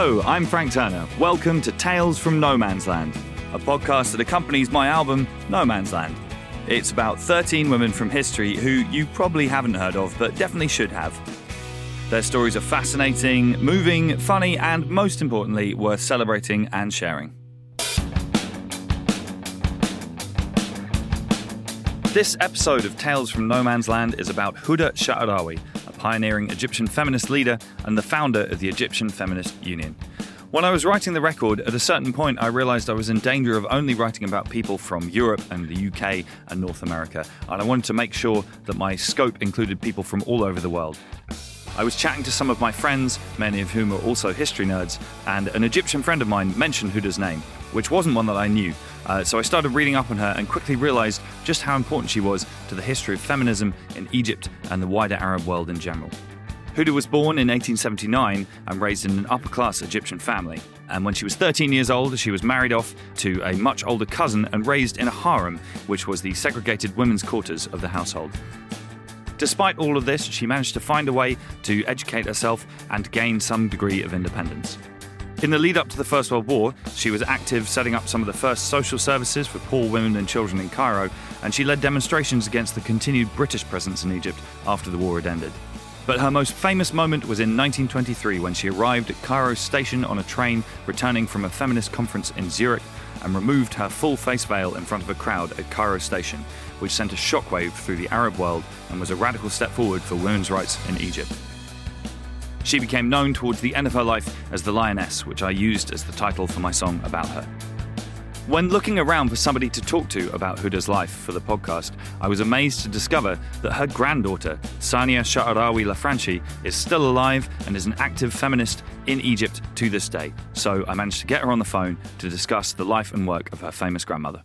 Hello, I'm Frank Turner. Welcome to Tales from No Man's Land, a podcast that accompanies my album, No Man's Land. It's about 13 women from history who you probably haven't heard of, but definitely should have. Their stories are fascinating, moving, funny, and most importantly, worth celebrating and sharing. This episode of Tales from No Man's Land is about Huda Sha'arawi, a pioneering Egyptian feminist leader and the founder of the Egyptian Feminist Union. When I was writing the record, at a certain point I realised I was in danger of only writing about people from Europe and the UK and North America, and I wanted to make sure that my scope included people from all over the world. I was chatting to some of my friends, many of whom are also history nerds, and an Egyptian friend of mine mentioned Huda's name, which wasn't one that I knew. Uh, so I started reading up on her and quickly realised just how important she was to the history of feminism in Egypt and the wider Arab world in general. Huda was born in 1879 and raised in an upper class Egyptian family. And when she was 13 years old, she was married off to a much older cousin and raised in a harem, which was the segregated women's quarters of the household. Despite all of this, she managed to find a way to educate herself and gain some degree of independence. In the lead up to the First World War, she was active setting up some of the first social services for poor women and children in Cairo, and she led demonstrations against the continued British presence in Egypt after the war had ended. But her most famous moment was in 1923 when she arrived at Cairo station on a train returning from a feminist conference in Zurich and removed her full face veil in front of a crowd at Cairo station, which sent a shockwave through the Arab world and was a radical step forward for women's rights in Egypt. She became known towards the end of her life as the Lioness, which I used as the title for my song about her. When looking around for somebody to talk to about Huda's life for the podcast, I was amazed to discover that her granddaughter, Sania Sha'arawi Lanfranchi, is still alive and is an active feminist in Egypt to this day. So I managed to get her on the phone to discuss the life and work of her famous grandmother.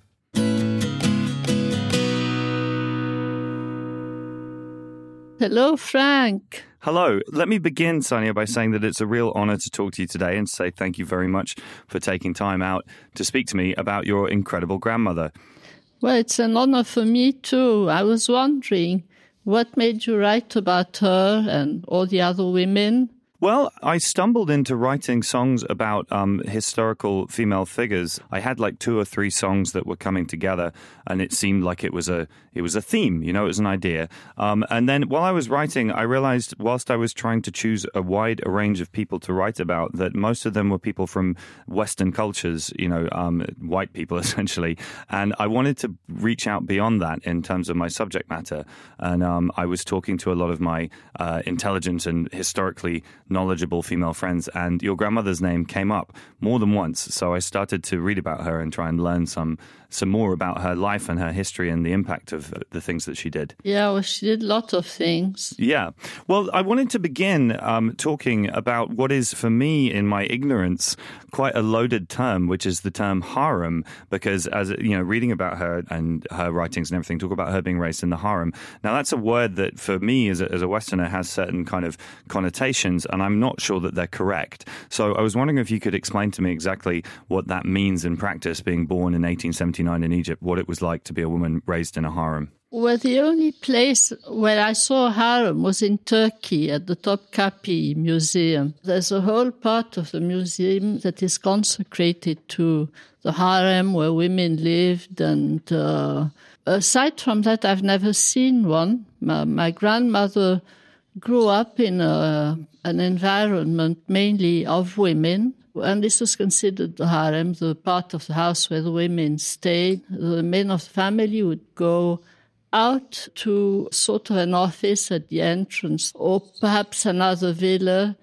Hello, Frank. Hello. Let me begin, Sania, by saying that it's a real honor to talk to you today and say thank you very much for taking time out to speak to me about your incredible grandmother. Well, it's an honor for me too. I was wondering what made you write about her and all the other women well, I stumbled into writing songs about um, historical female figures. I had like two or three songs that were coming together, and it seemed like it was a it was a theme. You know, it was an idea. Um, and then while I was writing, I realized whilst I was trying to choose a wide range of people to write about, that most of them were people from Western cultures. You know, um, white people essentially. And I wanted to reach out beyond that in terms of my subject matter. And um, I was talking to a lot of my uh, intelligent and historically knowledgeable female friends, and your grandmother's name came up more than once. So I started to read about her and try and learn some some more about her life and her history and the impact of the things that she did. Yeah, well, she did lots of things. Yeah. Well, I wanted to begin um, talking about what is, for me, in my ignorance, quite a loaded term, which is the term harem, because as you know, reading about her and her writings and everything, talk about her being raised in the harem. Now, that's a word that, for me, as a, as a Westerner, has certain kind of connotations, and I'm not sure that they're correct. So, I was wondering if you could explain to me exactly what that means in practice, being born in 1879 in Egypt, what it was like to be a woman raised in a harem? Well, the only place where I saw a harem was in Turkey at the Topkapi Museum. There's a whole part of the museum that is consecrated to the harem where women lived. And uh, aside from that, I've never seen one. My, my grandmother grew up in a, an environment mainly of women and this was considered the harem, the part of the house where the women stayed. The men of the family would go out to sort of an office at the entrance or perhaps another villa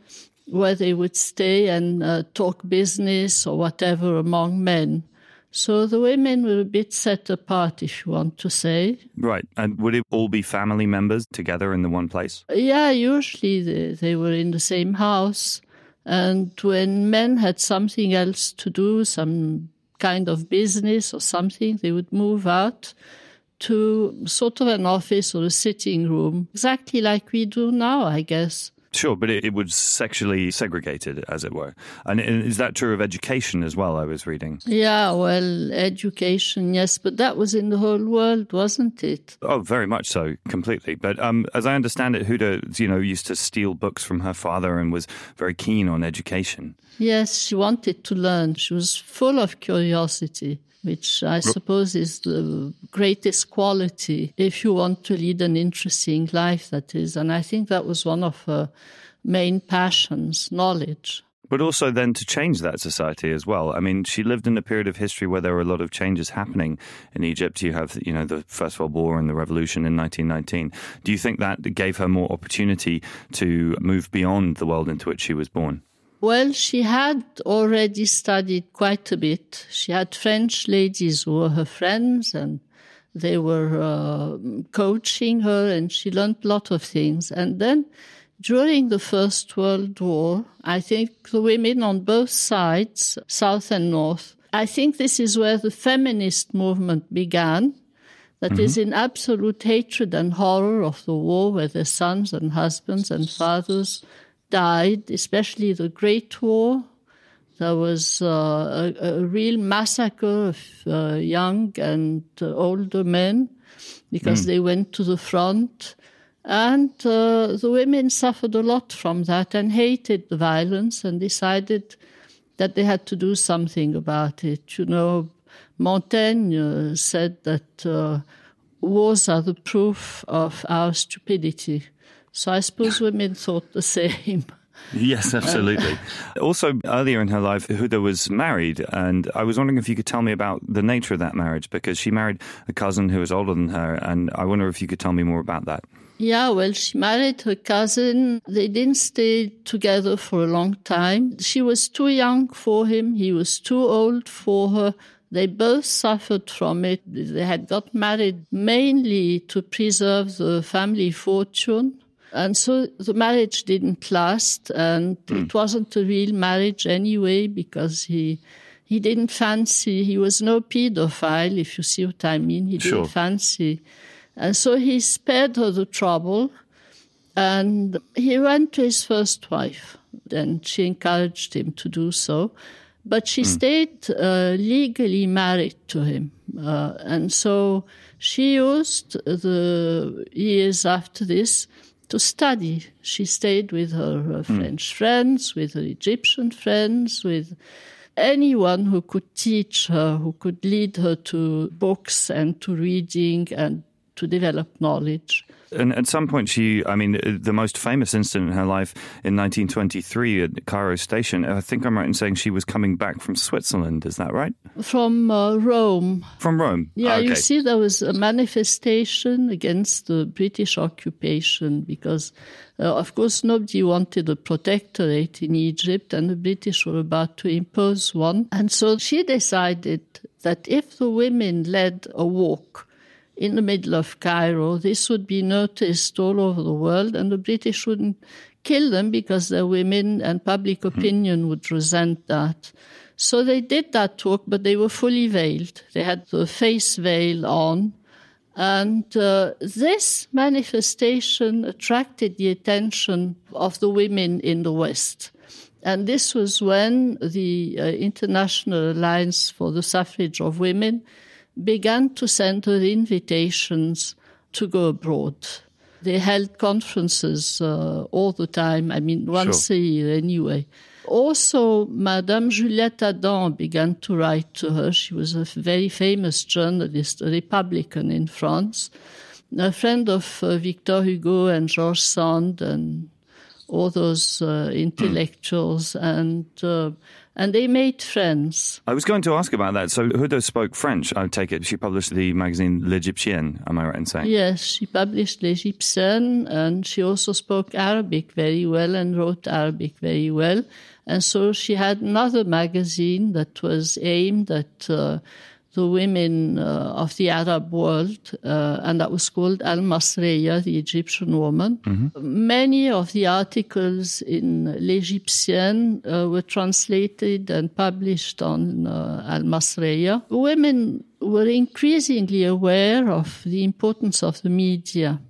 where they would stay and uh, talk business or whatever among men. So the women were a bit set apart, if you want to say. Right. And would it all be family members together in the one place? Yeah, usually they, they were in the same house. And when men had something else to do, some kind of business or something, they would move out to sort of an office or a sitting room, exactly like we do now, I guess. Sure, but it, it, was sexually segregated, as it were. And is that true of education as well? I was reading. Yeah, well, education, yes, but that was in the whole world, wasn't it? Oh, very much so, completely. But um, as I understand it, Huda, you know, used to steal books from her father and was very keen on education. Yes, she wanted to learn. She was full of curiosity which I suppose is the greatest quality if you want to lead an interesting life, that is. And I think that was one of her main passions, knowledge. But also then to change that society as well. I mean, she lived in a period of history where there were a lot of changes happening in Egypt. You have, you know, the First World War and the revolution in 1919. Do you think that gave her more opportunity to move beyond the world into which she was born? Well, she had already studied quite a bit. She had French ladies who were her friends and they were uh, coaching her and she learned a lot of things. And then during the First World War, I think the women on both sides, South and North, I think this is where the feminist movement began. That mm-hmm. is in absolute hatred and horror of the war where their sons and husbands and fathers died, especially the Great War. There was uh, a, a, real massacre of uh, young and uh, older men because mm. they went to the front. And uh, the women suffered a lot from that and hated the violence and decided that they had to do something about it. You know, Montaigne said that uh, wars are the proof of our stupidity. So I suppose women thought the same. Yes, absolutely. also, earlier in her life, Huda was married, and I was wondering if you could tell me about the nature of that marriage because she married a cousin who was older than her, and I wonder if you could tell me more about that. Yeah, well, she married her cousin. They didn't stay together for a long time. She was too young for him, he was too old for her. They both suffered from it. They had got married mainly to preserve the family fortune. And so the marriage didn't last, and mm. it wasn't a real marriage anyway because he he didn't fancy. He was no pedophile, if you see what I mean. He didn't fancy, and so he spared her the trouble, and he went to his first wife. And she encouraged him to do so, but she mm. stayed uh, legally married to him, uh, and so she used the years after this to study. She stayed with her, mm. French friends, with her Egyptian friends, with anyone who could teach her, who could lead her to books and to reading and to develop knowledge. And at some point, she, I mean, the most famous incident in her life in 1923 at Cairo Station, I think I'm right in saying she was coming back from Switzerland. Is that right? From uh, Rome. From Rome. Yeah, okay. you see, there was a manifestation against the British occupation because, uh, of course, nobody wanted a protectorate in Egypt, and the British were about to impose one. And so she decided that if the women led a walk, in the middle of Cairo. This would be noticed all over the world, and the British wouldn't kill them because they're women, and public hmm. opinion would resent that. So they did that talk, but they were fully veiled. They had the face veil on. And uh, this manifestation attracted the attention of the women in the West. And this was when the uh, International Alliance for the Suffrage of Women began to send her invitations to go abroad. They held conferences uh, all the time, I mean, once sure. a year anyway. Also, Madame Juliette Adam began to write to her. She was a very famous journalist, a Republican in France, a friend of uh, Victor Hugo and George Sand and all those uh, intellectuals. Mm. And uh, and they made friends. I was going to ask about that. So Huda spoke French, I take it. She published the magazine L'Egyptienne, am I right in saying? Yes, she published L'Egyptienne and she also spoke Arabic very well and wrote Arabic very well. And so she had another magazine that was aimed at uh, the women uh, of the Arab world, uh, and that was called Al Masreya, the Egyptian woman. Mm-hmm. Many of the articles in L'Egyptienne uh, were translated and published on uh, Al Masreya. Women were increasingly aware of the importance of the media.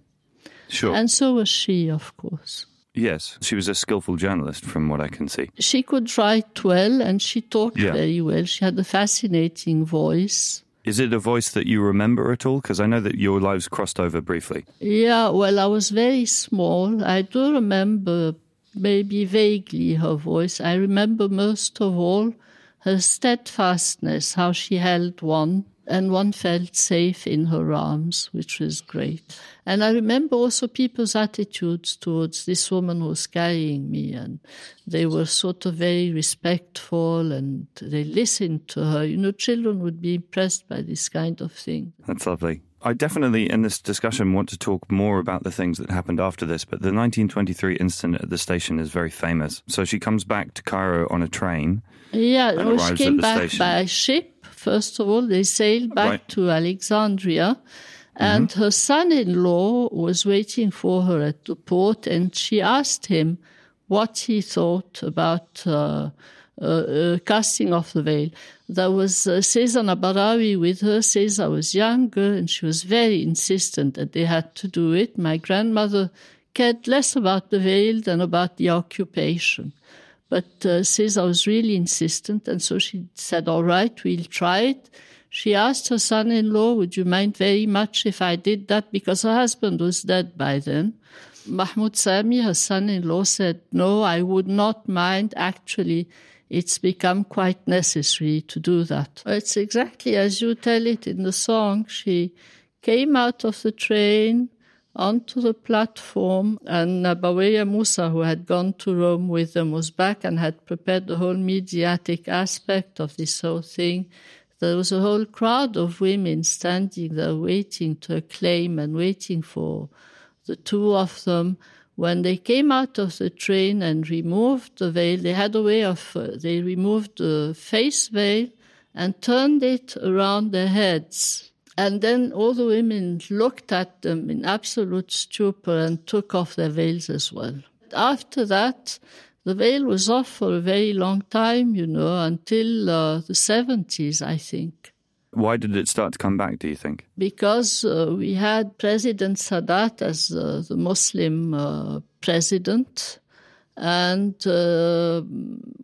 Sure. And so was she, of course. Yes, she was a skillful journalist, from what I can see. She could write well and she talked Yeah. very well. She had a fascinating voice. Is it a voice that you remember at all? Because I know that your lives crossed over briefly. Yeah, well, I was very small. I do remember maybe vaguely her voice. I remember most of all her steadfastness, how she held one, and one felt safe in her arms, which was great. And I remember also people's attitudes towards this woman who was carrying me, and they were sort of very respectful and they listened to her. You know, children would be impressed by this kind of thing. That's lovely. I definitely, in this discussion, want to talk more about the things that happened after this, but the 1923 incident at the station is very famous. So she comes back to Cairo on a train. Yeah, well, she arrives came at the back station. by ship. First of all, they sailed back Right. to Alexandria, and her son in law was waiting for her at the port, and she asked him what he thought about uh, uh, uh, casting off the veil. There was uh, Cesar Nabarawi with her. Cesar was younger, and she was very insistent that they had to do it. My grandmother cared less about the veil than about the occupation. But uh, Cesar was really insistent, and so she said, All right, we'll try it. She asked her son in law, Would you mind very much if I did that? Because her husband was dead by then. Mahmoud Sami, her son in law, said, No, I would not mind. Actually, it's become quite necessary to do that. It's exactly as you tell it in the song. She came out of the train onto the platform, and Nabaweya Musa, who had gone to Rome with them, was back and had prepared the whole mediatic aspect of this whole thing. There was a whole crowd of women standing there waiting to acclaim and waiting for the two of them. When they came out of the train and removed the veil, they had a way of, uh, they removed the face veil and turned it around their heads. And then all the women looked at them in absolute stupor and took off their veils as well. After that, the veil was off for a very long time, you know, until uh, the 70s, I think Why did it start to come back, do you think? because uh, we had President Sadat as uh, the Muslim uh, president, and uh,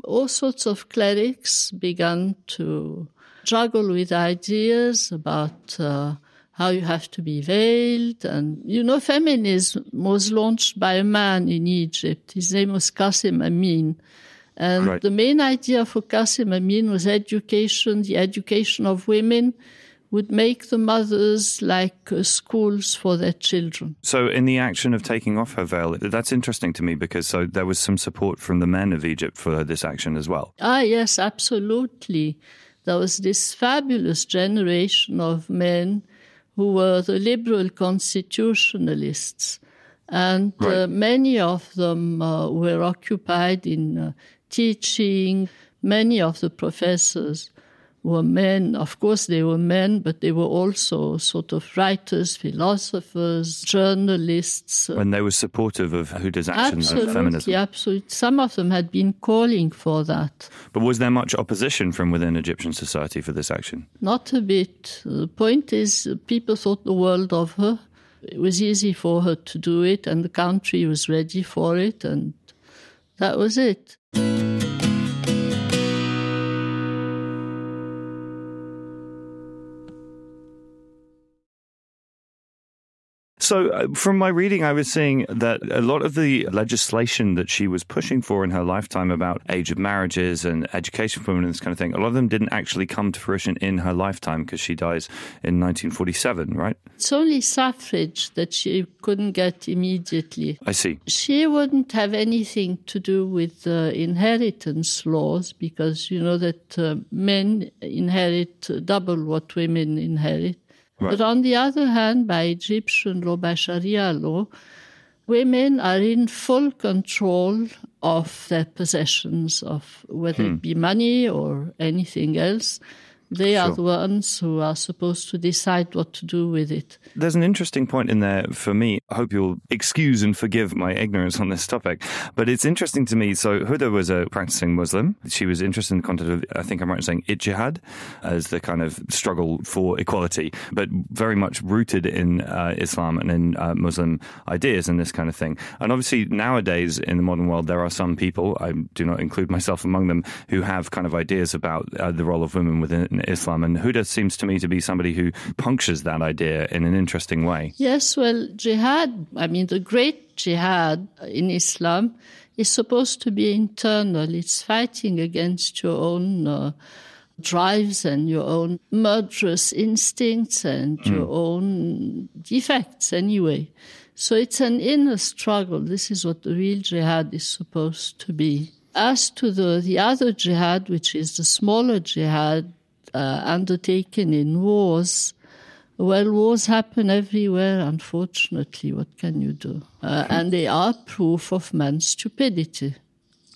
all sorts of clerics began to struggle with ideas about uh, how you have to be veiled. And, you know, feminism was launched by a man in Egypt. His name was Qasim Amin. And Right. the main idea for Qasim Amin was education, the education of women would make the mothers like uh, schools for their children. So, in the action of taking off her veil, that's interesting to me because so there was some support from the men of Egypt for this action as well. Ah, yes, absolutely. There was this fabulous generation of men who were the liberal constitutionalists. And uh, many of them uh, were occupied in uh, teaching. Many of the professors were men. Of course, they were men, but they were also sort of writers, philosophers, journalists. When they were supportive of Huda's action of Absolutely, feminism. absolutely. Some of them had been calling for that. But was there much opposition from within Egyptian society for this action? Not a bit. The point is, people thought the world of her. It was easy for her to do it, and the country was ready for it, and that was it. So, uh, from my reading, I was seeing that a lot of the legislation that she was pushing for in her lifetime about age of marriages and education for women and this kind of thing, a lot of them didn't actually come to fruition in her lifetime because she dies in 1947, right? It's only suffrage that she couldn't get immediately. I see. She wouldn't have anything to do with the inheritance laws because you know that uh, men inherit double what women inherit. Right. But on the other hand, by Egyptian law, by Sharia law, women are in full control of their possessions, of whether it hmm. be money or anything else. They Sure. are the ones who are supposed to decide what to do with it. There's an interesting point in there for me. I hope you'll excuse and forgive my ignorance on this topic, but it's interesting to me. So Huda was a practicing Muslim. She was interested in the content of, I think I'm right in saying, ijtihad as the kind of struggle for equality, but very much rooted in uh, Islam and in uh, Muslim ideas and this kind of thing. And obviously nowadays in the modern world, there are some people, I do not include myself among them, who have kind of ideas about uh, the role of women within Islam. And Huda seems to me to be somebody who punctures that idea in an interesting way. Yes, well, jihad, I mean, the great jihad in Islam is supposed to be internal. It's fighting against your own uh, drives and your own murderous instincts and your own defects, anyway. So it's an inner struggle. This is what the real jihad is supposed to be. As to the, the other jihad, which is the smaller jihad uh, undertaken in wars, well, wars happen everywhere, unfortunately. What can you do? Uh, and they are proof of man's stupidity,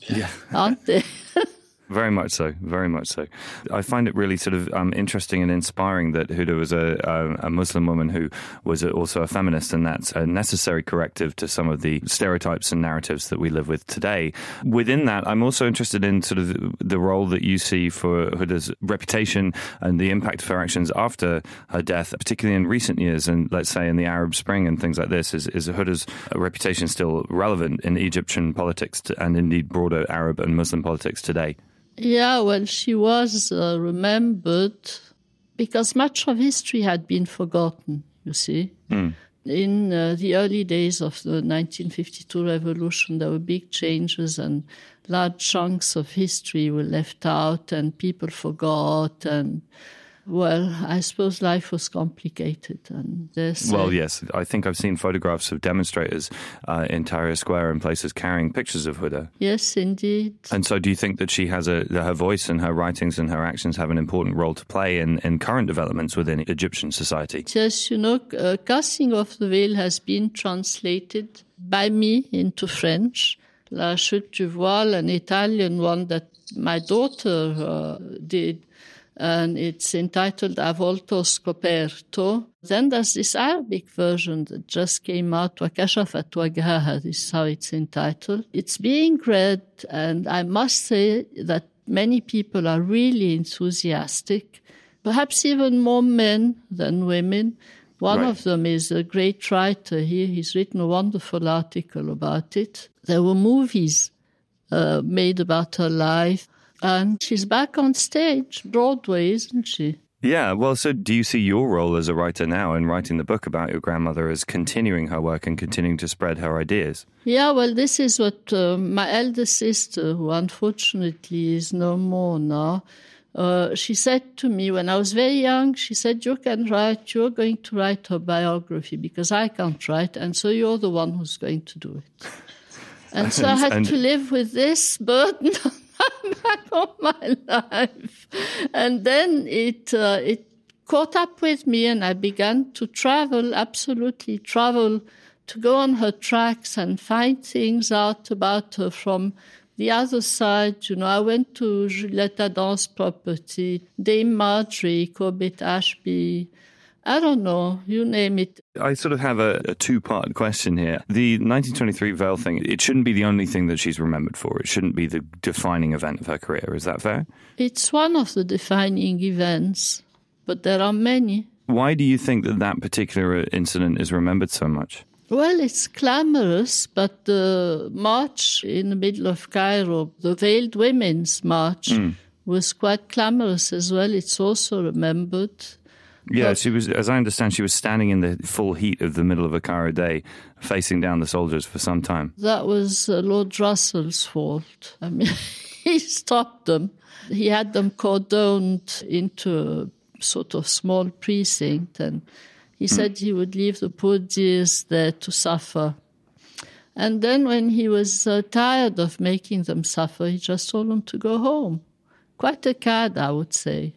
Yeah. aren't they? Very much so, very much so. I find it really sort of um, interesting and inspiring that Huda was a, a, a Muslim woman who was also a feminist, and that's a necessary corrective to some of the stereotypes and narratives that we live with today. Within that, I'm also interested in sort of the role that you see for Huda's reputation and the impact of her actions after her death, particularly in recent years, and let's say in the Arab Spring and things like this. Is, is Huda's reputation still relevant in Egyptian politics and indeed broader Arab and Muslim politics today? Yeah, well, she was uh, remembered because much of history had been forgotten, you see. In uh, the early days of the 1952 revolution, there were big changes and large chunks of history were left out and people forgot. And, well, I suppose life was complicated. And there's, Well, yes. I think I've seen photographs of demonstrators uh, in Tahrir Square and places carrying pictures of Huda. yes, indeed. And so, do you think that she has a that her voice and her writings and her actions have an important role to play in, in current developments within Egyptian society? Yes, you know, uh, Casting of the Veil has been translated by me into French. La Chute du Voile, an Italian one that my daughter uh, did, and it's entitled A Volto Scoperto. Then there's this Arabic version that just came out, Wakashafat Wagaha, this is how it's entitled. It's being read, and I must say that many people are really enthusiastic, perhaps even more men than women. One Right. of them is a great writer here. He's written a wonderful article about it. There were movies uh, made about her life, and she's back on stage, Broadway, isn't she? Yeah. Well, so do you see your role as a writer now in writing the book about your grandmother as continuing her work and continuing to spread her ideas? Yeah, well, this is what uh, my elder sister, who unfortunately is no more now, uh, she said to me when I was very young, she said, You can write, you're going to write her biography because I can't write, and so you're the one who's going to do it. And so I had And- to live with this burden all my life. And then it, uh, it caught up with me and I began to travel, absolutely travel, to go on her tracks and find things out about her from the other side. You know, I went to Juliette Adam's property, Dame Margery, Corbett Ashby. I don't know, you name it. I sort of have a, a two part question here. The 1923 veil thing, it shouldn't be the only thing that she's remembered for. It shouldn't be the defining event of her career. Is that fair? It's one of the defining events, but there are many. Why do you think that that particular incident is remembered so much? Well, it's clamorous, but the march in the middle of Cairo, the Veiled Women's March, hmm. was quite clamorous as well. It's also remembered. Yeah, But- she was, as I understand, she was standing in the full heat of the middle of a Cairo day, facing down the soldiers for some time. That was uh, Lord Russell's fault. I mean, he stopped them. He had them cordoned into a sort of small precinct, and he said he would leave the poor dears there to suffer. And then, when he was uh, tired of making them suffer, he just told them to go home. Quite a cad, I would say.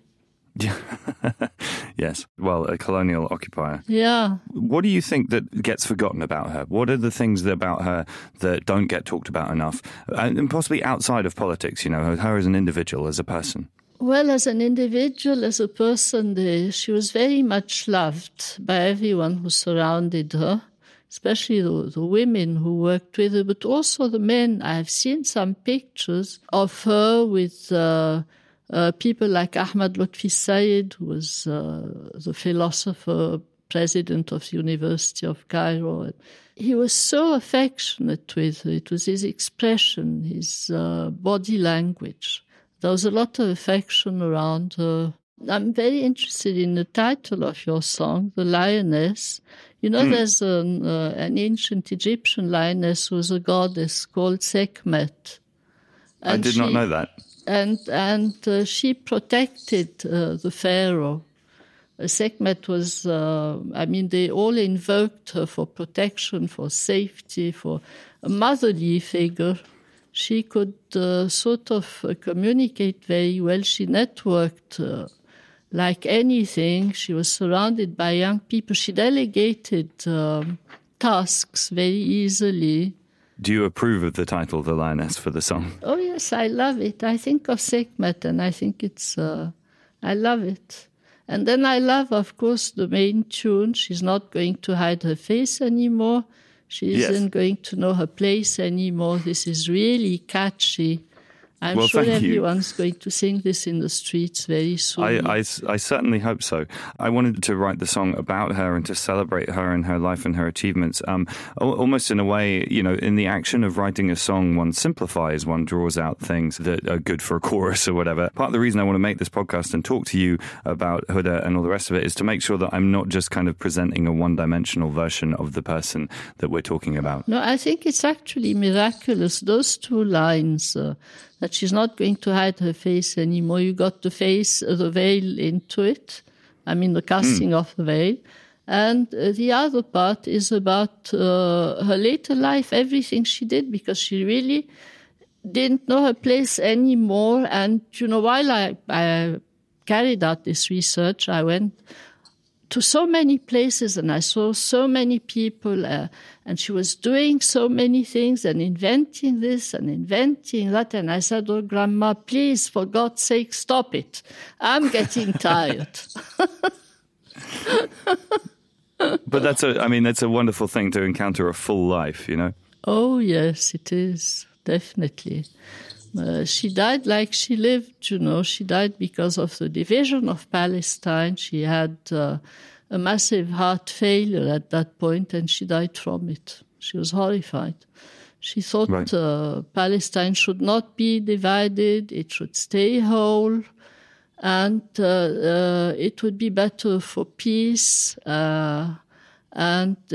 yes, well, a colonial occupier. Yeah. What do you think that gets forgotten about her? What are the things that, about her that don't get talked about enough, and possibly outside of politics? You know, her as an individual, as a person. Well, as an individual, as a person, she was very much loved by everyone who surrounded her, especially the, the, women who worked with her, but also the men. I have seen some pictures of her with uh, uh, people like Ahmad Lutfi Said, who was uh, the philosopher, president of the University of Cairo. He was so affectionate with her. It was his expression, his uh, body language. There was a lot of affection around her. I'm very interested in the title of your song, The Lioness. You know, mm. there's an, uh, an, ancient Egyptian lioness who was a goddess called Sekhmet. And I did she, not know that. And, and uh, she protected uh, the pharaoh. Sekhmet was, uh, I mean, they all invoked her for protection, for safety, for a motherly figure she could uh, sort of uh, communicate very well. She networked uh, like anything. She was surrounded by young people. She delegated um, tasks very easily. Do you approve of the title, The Lioness, for the song? Oh, yes, I love it. I think of Sekhmet and I think it's, uh, I love it. And then I love, of course, the main tune. She's not going to hide her face anymore. She isn't going to know her place anymore. This is really catchy. I'm well, sure everyone's you. going to sing this in the streets very soon. I, I, I, certainly hope so. I wanted to write the song about her and to celebrate her and her life and her achievements. Um, almost in a way, you know, in the action of writing a song, one simplifies, one draws out things that are good for a chorus or whatever. Part of the reason I want to make this podcast and talk to you about Huda and all the rest of it is to make sure that I'm not just kind of presenting a one dimensional version of the person that we're talking about. No, I think it's actually miraculous. Those two lines. Uh, that she's not going to hide her face anymore. You got the face, the veil into it. I mean, the casting mm. of the veil. And uh, the other part is about uh, her later life, everything she did, because she really didn't know her place anymore. And, you know, while I, I carried out this research, I went to so many places and I saw so many people uh, and she was doing so many things and inventing this and inventing that. And I said, Oh, grandma, please, for God's sake, stop it. I'm getting tired. but that's a, I mean, that's a wonderful thing to encounter a full life, you know? Oh, yes, it is. Definitely. Uh, she died like she lived, you know. She died because of the division of Palestine. She had uh, a massive heart failure at that point, and she died from it. She was horrified. She thought right. uh, Palestine should not be divided; it should stay whole, and uh, uh, it would be better for peace. And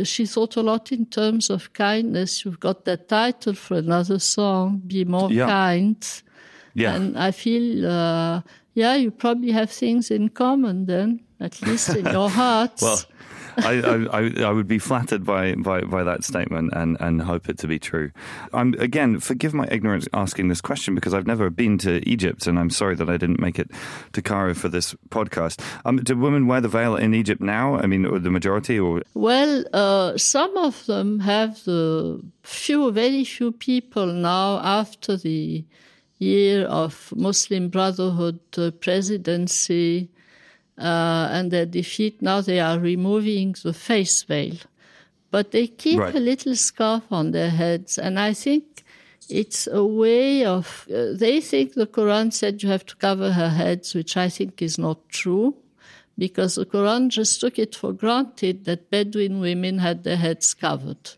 she thought a lot in terms of kindness. You've got that title for another song, Be More yeah. Kind. Yeah. And I feel, uh, yeah, you probably have things in common then, at least in your hearts. well, I, I, I, would be flattered by, by, by that statement and, and hope it to be true. I'm, again, forgive my ignorance asking this question because I've never been to Egypt and I'm sorry that I didn't make it to Cairo for this podcast. Um, do women wear the veil in Egypt now? I mean, the majority or? Well, uh, some of them have the few, very few people now after the year of Muslim Brotherhood uh, presidency uh, and their defeat, now they are removing the face veil. But they keep right. a little scarf on their heads, and I think it's a way of. Uh, they think the Quran said you have to cover her heads, which I think is not true, because the Quran just took it for granted that Bedouin women had their heads covered.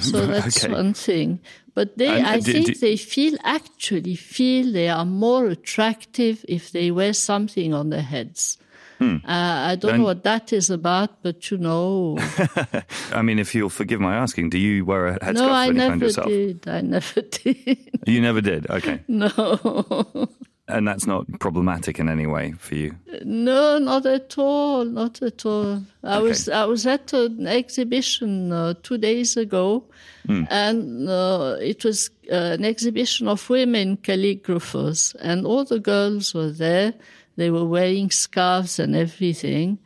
So that's okay. one thing. But they, and, I think do, they feel actually feel they are more attractive if they wear something on their heads. Hmm. Uh, I don't then, know what that is about, but you know. I mean, if you'll forgive my asking, do you wear a headscarf no, I when you find yourself? No, I never did. I never did. You never did? Okay. No. And that's not problematic in any way for you? No, not at all. Not at all. I okay. was I was at an exhibition uh, two days ago, mm. and uh, it was uh, an exhibition of women calligraphers, and all the girls were there they were wearing scarves and everything.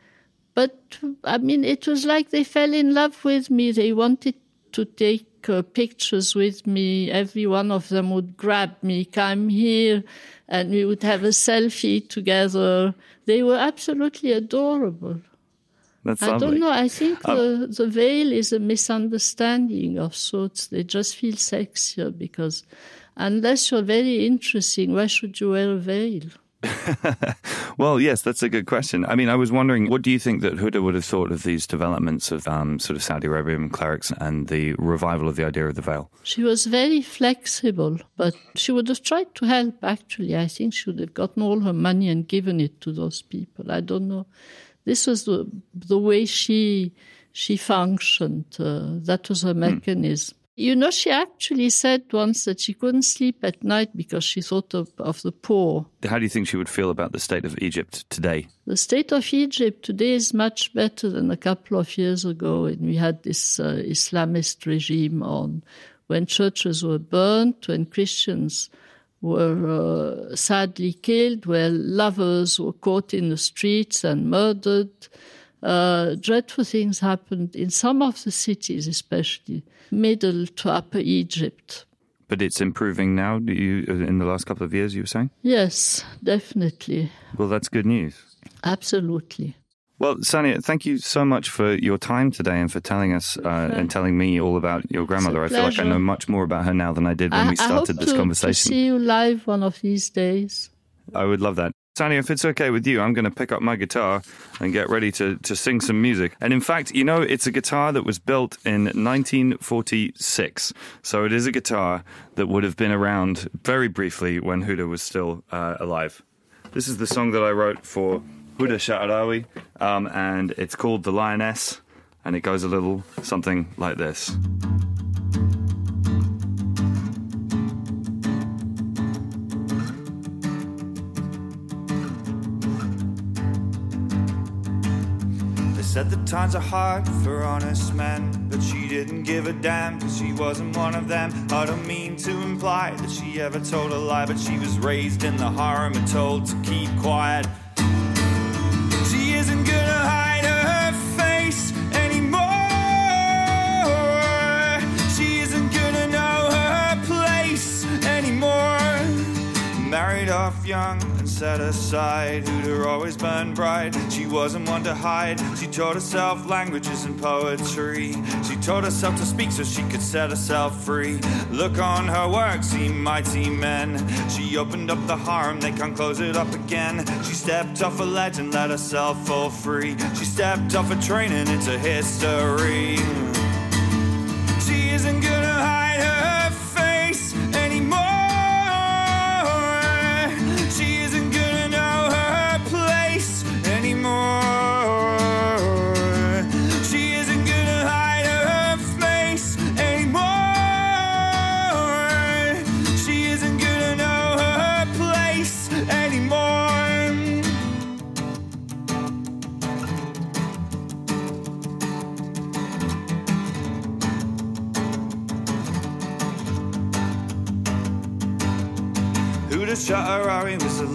But I mean, it was like they fell in love with me. They wanted to take uh, pictures with me. Every one of them would grab me, come here, and we would have a selfie together. They were absolutely adorable. I don't know. I think Um, the, the veil is a misunderstanding of sorts. They just feel sexier because unless you're very interesting, why should you wear a veil? Well, yes, that's a good question. I mean, I was wondering, what do you think that Huda would have thought of these developments of um, sort of Saudi Arabian clerics and the revival of the idea of the veil? She was very flexible, but she would have tried to help, actually. I think she would have gotten all her money and given it to those people. I don't know. This was the, the way she, she functioned. Uh, that was her mechanism. You know, she actually said once that she couldn't sleep at night because she thought of, of the poor. How do you think she would feel about the state of Egypt today? The state of Egypt today is much better than a couple of years ago when we had this uh, Islamist regime on, when churches were burnt, when Christians were uh, sadly killed, where lovers were caught in the streets and murdered. Uh, dreadful things happened in some of the cities, especially middle to upper Egypt. But it's improving now. Do you, in the last couple of years, you were saying? Yes, definitely. Well, that's good news. Absolutely. Well, Sania, thank you so much for your time today and for telling us uh, and telling me all about your grandmother. I feel like I know much more about her now than I did when I, we started I hope this to, conversation. to see you live one of these days. I would love that. Sania, if it's okay with you, I'm going to pick up my guitar and get ready to, to sing some music. And in fact, you know, it's a guitar that was built in 1946. So it is a guitar that would have been around very briefly when Huda was still uh, alive. This is the song that I wrote for Huda Sha'arawi, um, and it's called The Lioness, and it goes a little something like this. Times are hard for honest men, but she didn't give a damn because she wasn't one of them. I don't mean to imply that she ever told a lie, but she was raised in the harem and told to keep quiet. She isn't gonna hide her face anymore. She isn't gonna know her place anymore. Married off young set aside. Huda always been bright. She wasn't one to hide. She taught herself languages and poetry. She taught herself to speak so she could set herself free. Look on her work, see mighty men. She opened up the harem, they can't close it up again. She stepped off a ledge and let herself fall free. She stepped off a train and into history.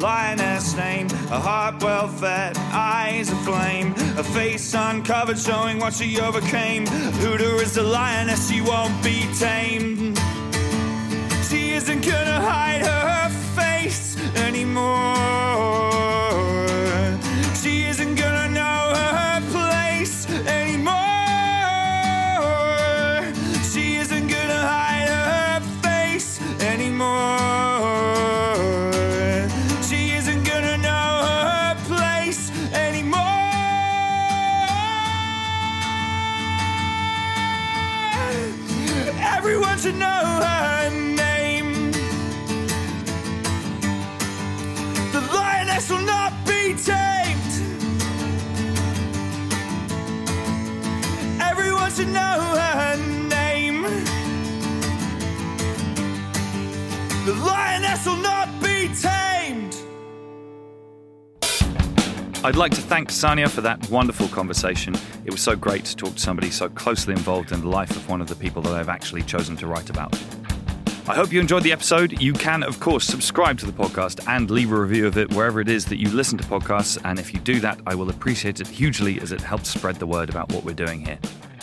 Lioness name, a heart well fed, eyes aflame, a face uncovered showing what she overcame. Huda is a lioness, she won't be tamed. She isn't gonna I'd like to thank Sania for that wonderful conversation. It was so great to talk to somebody so closely involved in the life of one of the people that I've actually chosen to write about. I hope you enjoyed the episode. You can, of course, subscribe to the podcast and leave a review of it wherever it is that you listen to podcasts. And if you do that, I will appreciate it hugely as it helps spread the word about what we're doing here.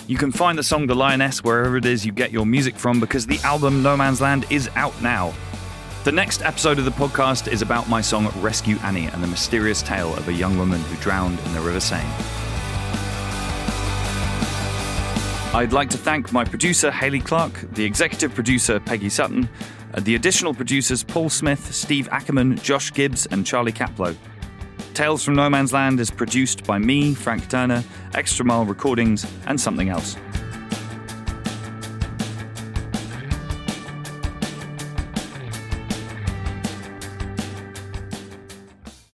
You can find the song The Lioness wherever it is you get your music from because the album No Man's Land is out now. The next episode of the podcast is about my song Rescue Annie and the mysterious tale of a young woman who drowned in the River Seine. I'd like to thank my producer, Haley Clark, the executive producer, Peggy Sutton, the additional producers, Paul Smith, Steve Ackerman, Josh Gibbs, and Charlie Caplow. Tales from No Man's Land is produced by me, Frank Turner, Extra Mile Recordings, and something else.